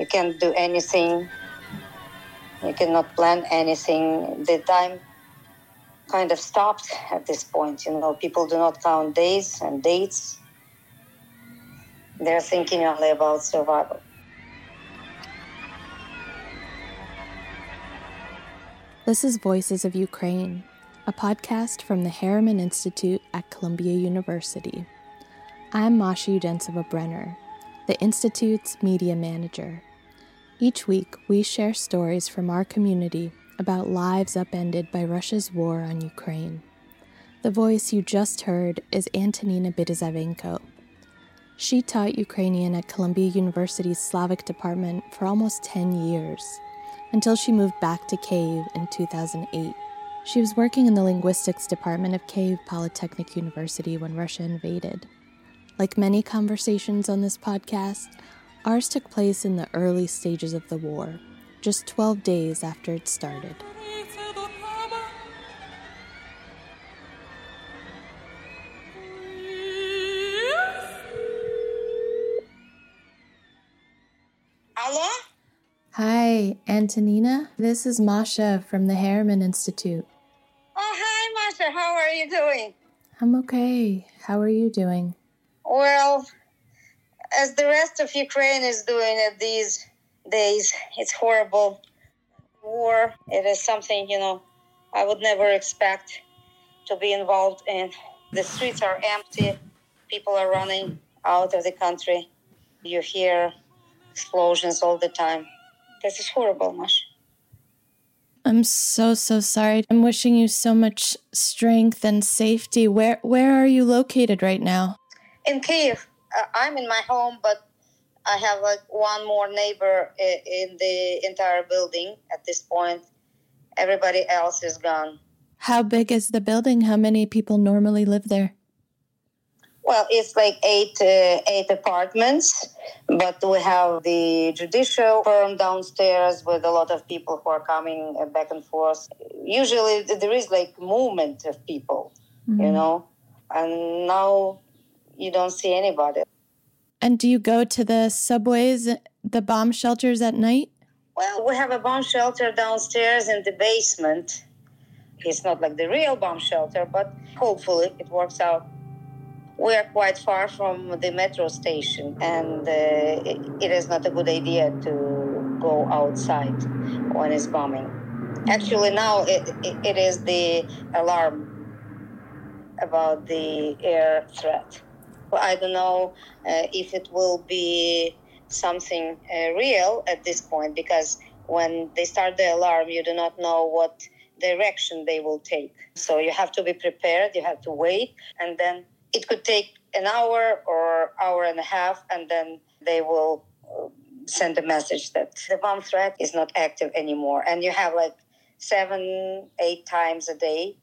You can't do anything. You cannot plan anything. The time kind of stopped at this point. You know, people do not count days and dates. They're thinking only about survival. This is Voices of Ukraine, a podcast from the Harriman Institute at Columbia University. I'm Masha Udensova Brenner, the Institute's media manager. Each week, we share stories from our community about lives upended by Russia's war on Ukraine. The voice you just heard is Antonina Berezovenko. She taught Ukrainian at Columbia University's Slavic department for almost 10 years, until she moved back to Kyiv in 2008. She was working in the linguistics department of Kyiv Polytechnic University when Russia invaded. Like many conversations on this podcast, ours took place in the early stages of the war, just 12 days after it started. Hello? Hi, Antonina. This is Masha from the Harriman Institute. Oh, hi, Masha. How are you doing? I'm okay. How are you doing? Well, as the rest of Ukraine is doing at these days, it's horrible. War, it is something, you know, I would never expect to be involved in. The streets are empty, people are running out of the country. You hear explosions all the time. This is horrible, Mash. I'm so so sorry. I'm wishing you so much strength and safety. Where where are you located right now? in Kiev, I'm in my home, but I have like one more neighbor in the entire building at this point. Everybody else is gone. How big is the building? How many people normally live there? Well, it's like eight uh, eight apartments, but we have the judicial firm downstairs with a lot of people who are coming uh, back and forth. Usually, there is like movement of people, mm-hmm. you know, and now you don't see anybody. And do you go to the subways, the bomb shelters at night? Well, we have a bomb shelter downstairs in the basement. It's not like the real bomb shelter, but hopefully it works out. We are quite far from the metro station, and uh, it, it is not a good idea to go outside when it's bombing. Actually, now it, it, it is the alarm about the air threat. I don't know uh, if it will be something uh, real at this point because when they start the alarm, you do not know what direction they will take. So you have to be prepared, you have to wait, and then it could take an hour or hour and a half, and then they will uh, send a message that the bomb threat is not active anymore. And you have like seven, eight times a day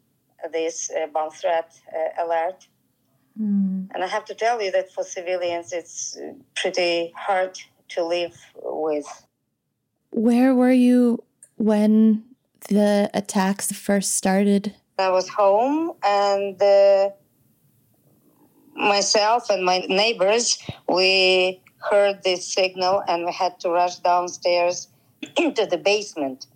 this bomb threat alert. Mm. And I have to tell you that for civilians, it's pretty hard to live with. Where were you when the attacks first started? I was home, and uh, myself and my neighbors, we heard this signal, and we had to rush downstairs into the basement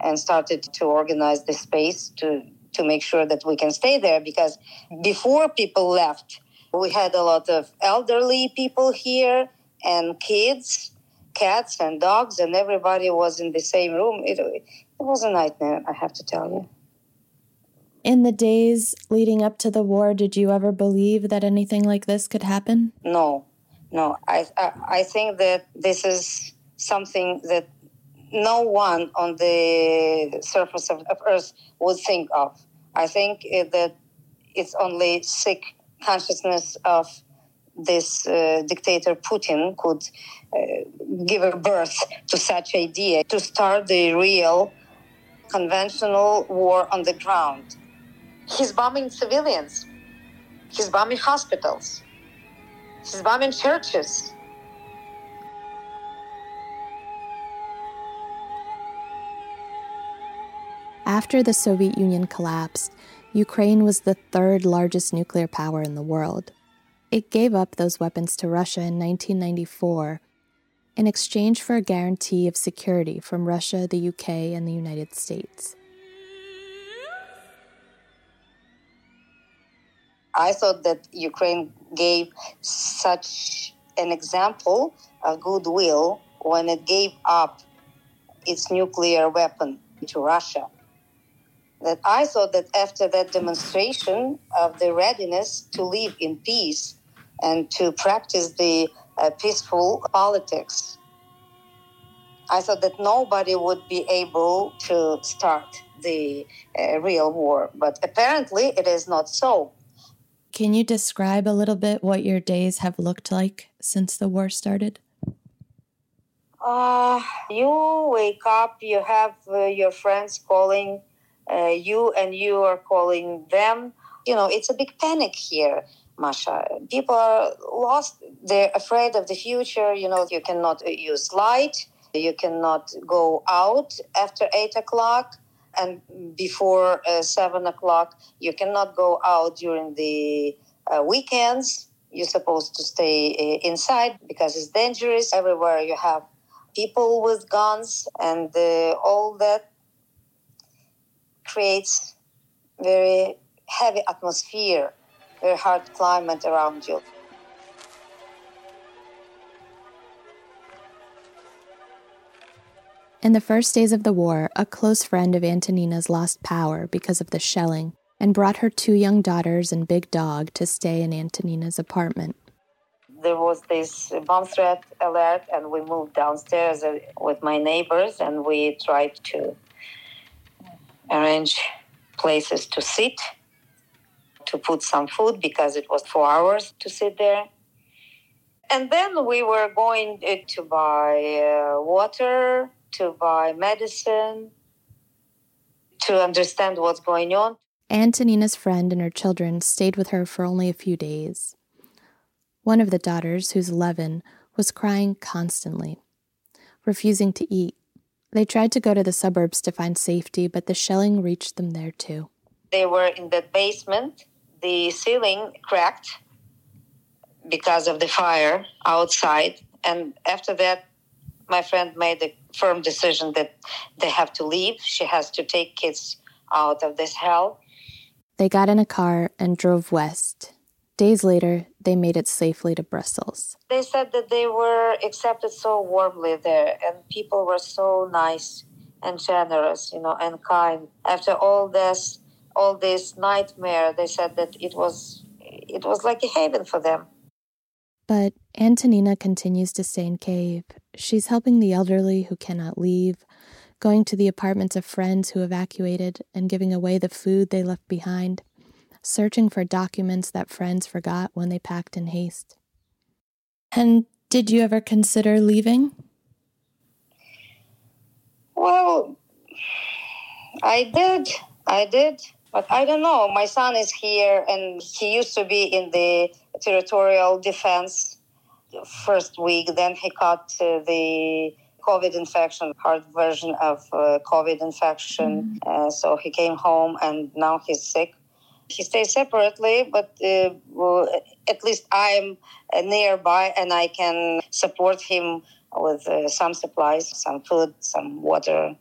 and started to organize the space to to make sure that we can stay there because before people left, we had a lot of elderly people here and kids, cats and dogs, and everybody was in the same room. It, it was a nightmare, I have to tell you. In the days leading up to the war, did you ever believe that anything like this could happen? No, no. I, I, I think that this is something that no one on the surface of, of Earth would think of. I think that it's only sick consciousness of this uh, dictator Putin could uh, give a birth to such idea to start the real conventional war on the ground. He's bombing civilians. He's bombing hospitals. He's bombing churches. After the Soviet Union collapsed, Ukraine was the third largest nuclear power in the world. It gave up those weapons to Russia in 1994. in exchange for a guarantee of security from Russia, the UK, and the United States. I thought that Ukraine gave such an example of goodwill when it gave up its nuclear weapon to Russia. That I thought that after that demonstration of the readiness to live in peace and to practice the uh, peaceful politics, I thought that nobody would be able to start the uh, real war. But apparently, it is not so. Can you describe a little bit what your days have looked like since the war started? Uh, you wake up, you have uh, your friends calling uh, you, and you are calling them. You know, it's a big panic here, Masha. People are lost. They're afraid of the future. You know, you cannot use light, you cannot go out after eight o'clock and before uh, seven o'clock. You cannot go out during the uh, weekends. You're supposed to stay uh, inside because it's dangerous. Everywhere you have people with guns, and uh, all that creates very heavy atmosphere, very hard climate around you. In the first days of the war, a close friend of Antonina's lost power because of the shelling and brought her two young daughters and big dog to stay in Antonina's apartment. There was this bomb threat alert, and we moved downstairs uh, with my neighbors, and we tried to arrange places to sit, to put some food because it was four hours to sit there. And then we were going uh, to buy uh, water to buy medicine, to understand what's going on. Antonina's friend and her children stayed with her for only a few days. One of the daughters, who's 11, was crying constantly, refusing to eat. They tried to go to the suburbs to find safety, but the shelling reached them there too. They were in the basement. The ceiling cracked because of the fire outside. And after that, my friend made a firm decision that they have to leave. She has to take kids out of this hell. They got in a car and drove west. Days later, they made it safely to Brussels. They said that they were accepted so warmly there, and people were so nice and generous, you know, and kind. After all this, all this nightmare, they said that it was, it was like a haven for them. But Antonina continues to stay in Kiev. She's helping the elderly who cannot leave, going to the apartments of friends who evacuated and giving away the food they left behind, searching for documents that friends forgot when they packed in haste. And did you ever consider leaving? Well, I did. I did. But I don't know. My son is here and he used to be in the territorial defense first week. Then he caught uh, the COVID infection, hard version of uh, COVID infection. Mm-hmm. Uh, so he came home and now he's sick. He stays separately, but uh, at least I'm nearby and I can support him with uh, some supplies, some food, some water.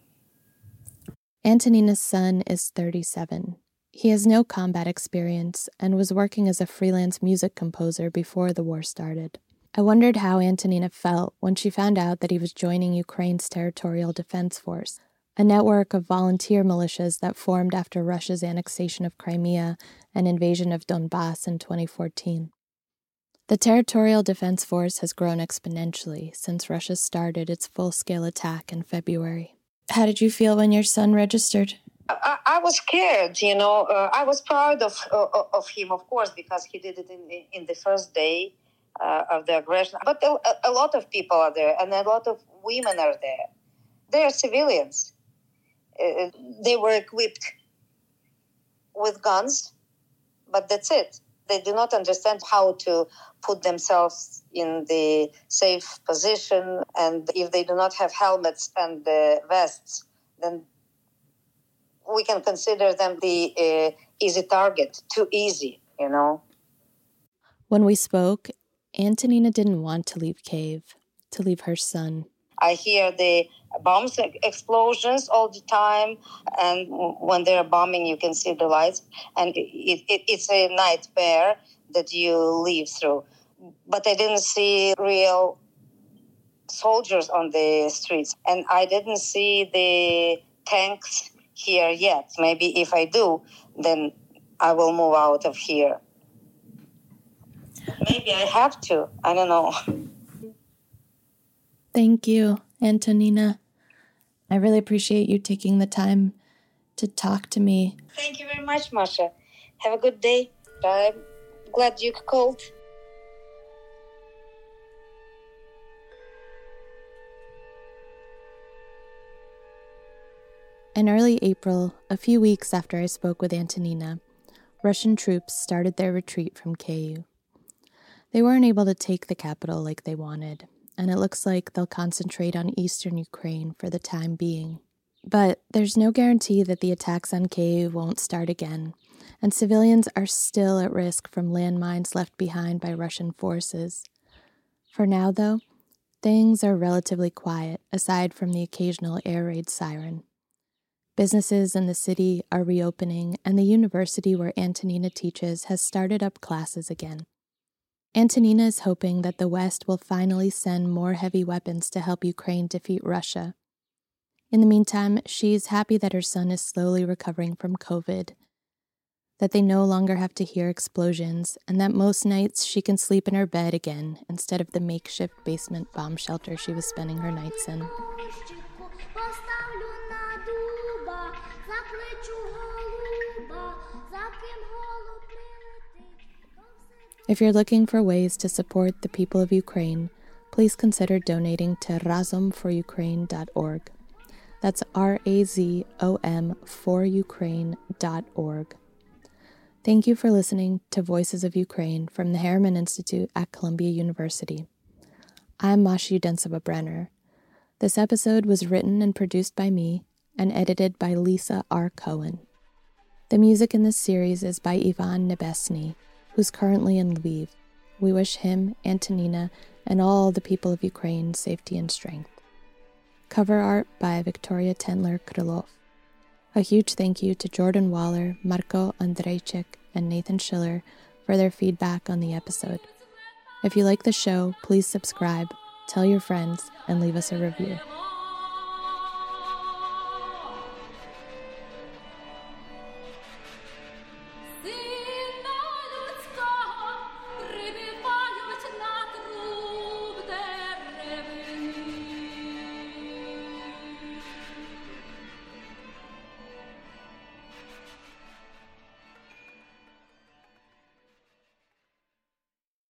Antonina's son is 37. He has no combat experience and was working as a freelance music composer before the war started. I wondered how Antonina felt when she found out that he was joining Ukraine's Territorial Defense Force, a network of volunteer militias that formed after Russia's annexation of Crimea and invasion of Donbass in 2014. The Territorial Defense Force has grown exponentially since Russia started its full scale attack in February. How did you feel when your son registered? I, I, was scared, you know. Uh, I was proud of uh, of him, of course, because he did it in in the first day uh, of the aggression. But a, a, lot of people are there, and a lot of women are there. They are civilians. Uh, they were equipped with guns, but that's it. They do not understand how to put themselves in the safe position, and if they do not have helmets and the vests, then we can consider them the uh, easy target, too easy, you know. When we spoke, Antonina didn't want to leave Kyiv, to leave her son. I hear the bombs explosions all the time, and when they're bombing, you can see the lights, and it, it, it's a nightmare that you live through. But I didn't see real soldiers on the streets, and I didn't see the tanks here yet. Maybe if I do, then I will move out of here. Maybe I have to. I don't know. Thank you, Antonina. I really appreciate you taking the time to talk to me. Thank you very much, Masha. Have a good day. I'm glad you called. In early April, a few weeks after I spoke with Antonina, Russian troops started their retreat from Kyiv. They weren't able to take the capital like they wanted, and it looks like they'll concentrate on eastern Ukraine for the time being. But there's no guarantee that the attacks on Kyiv won't start again, and civilians are still at risk from landmines left behind by Russian forces. For now, though, things are relatively quiet aside from the occasional air raid siren. Businesses in the city are reopening, and the university where Antonina teaches has started up classes again. Antonina is hoping that the West will finally send more heavy weapons to help Ukraine defeat Russia. In the meantime, she is happy that her son is slowly recovering from COVID, that they no longer have to hear explosions, and that most nights she can sleep in her bed again instead of the makeshift basement bomb shelter she was spending her nights in. If you're looking for ways to support the people of Ukraine, please consider donating to razomforukraine.org. That's R A Z O M for Ukraine.org. Thank you for listening to Voices of Ukraine from the Harriman Institute at Columbia University. I'm Masha Udentsova Brenner. This episode was written and produced by me and edited by Lisa R. Cohen. The music in this series is by Ivan Nebesny who's currently in Lviv. We wish him, Antonina, and all the people of Ukraine safety and strength. Cover art by Victoria Tendler Krylov. A huge thank you to Jordan Waller, Marco Andrejczyk, and Nathan Schiller for their feedback on the episode. If you like the show, please subscribe, tell your friends, and leave us a review.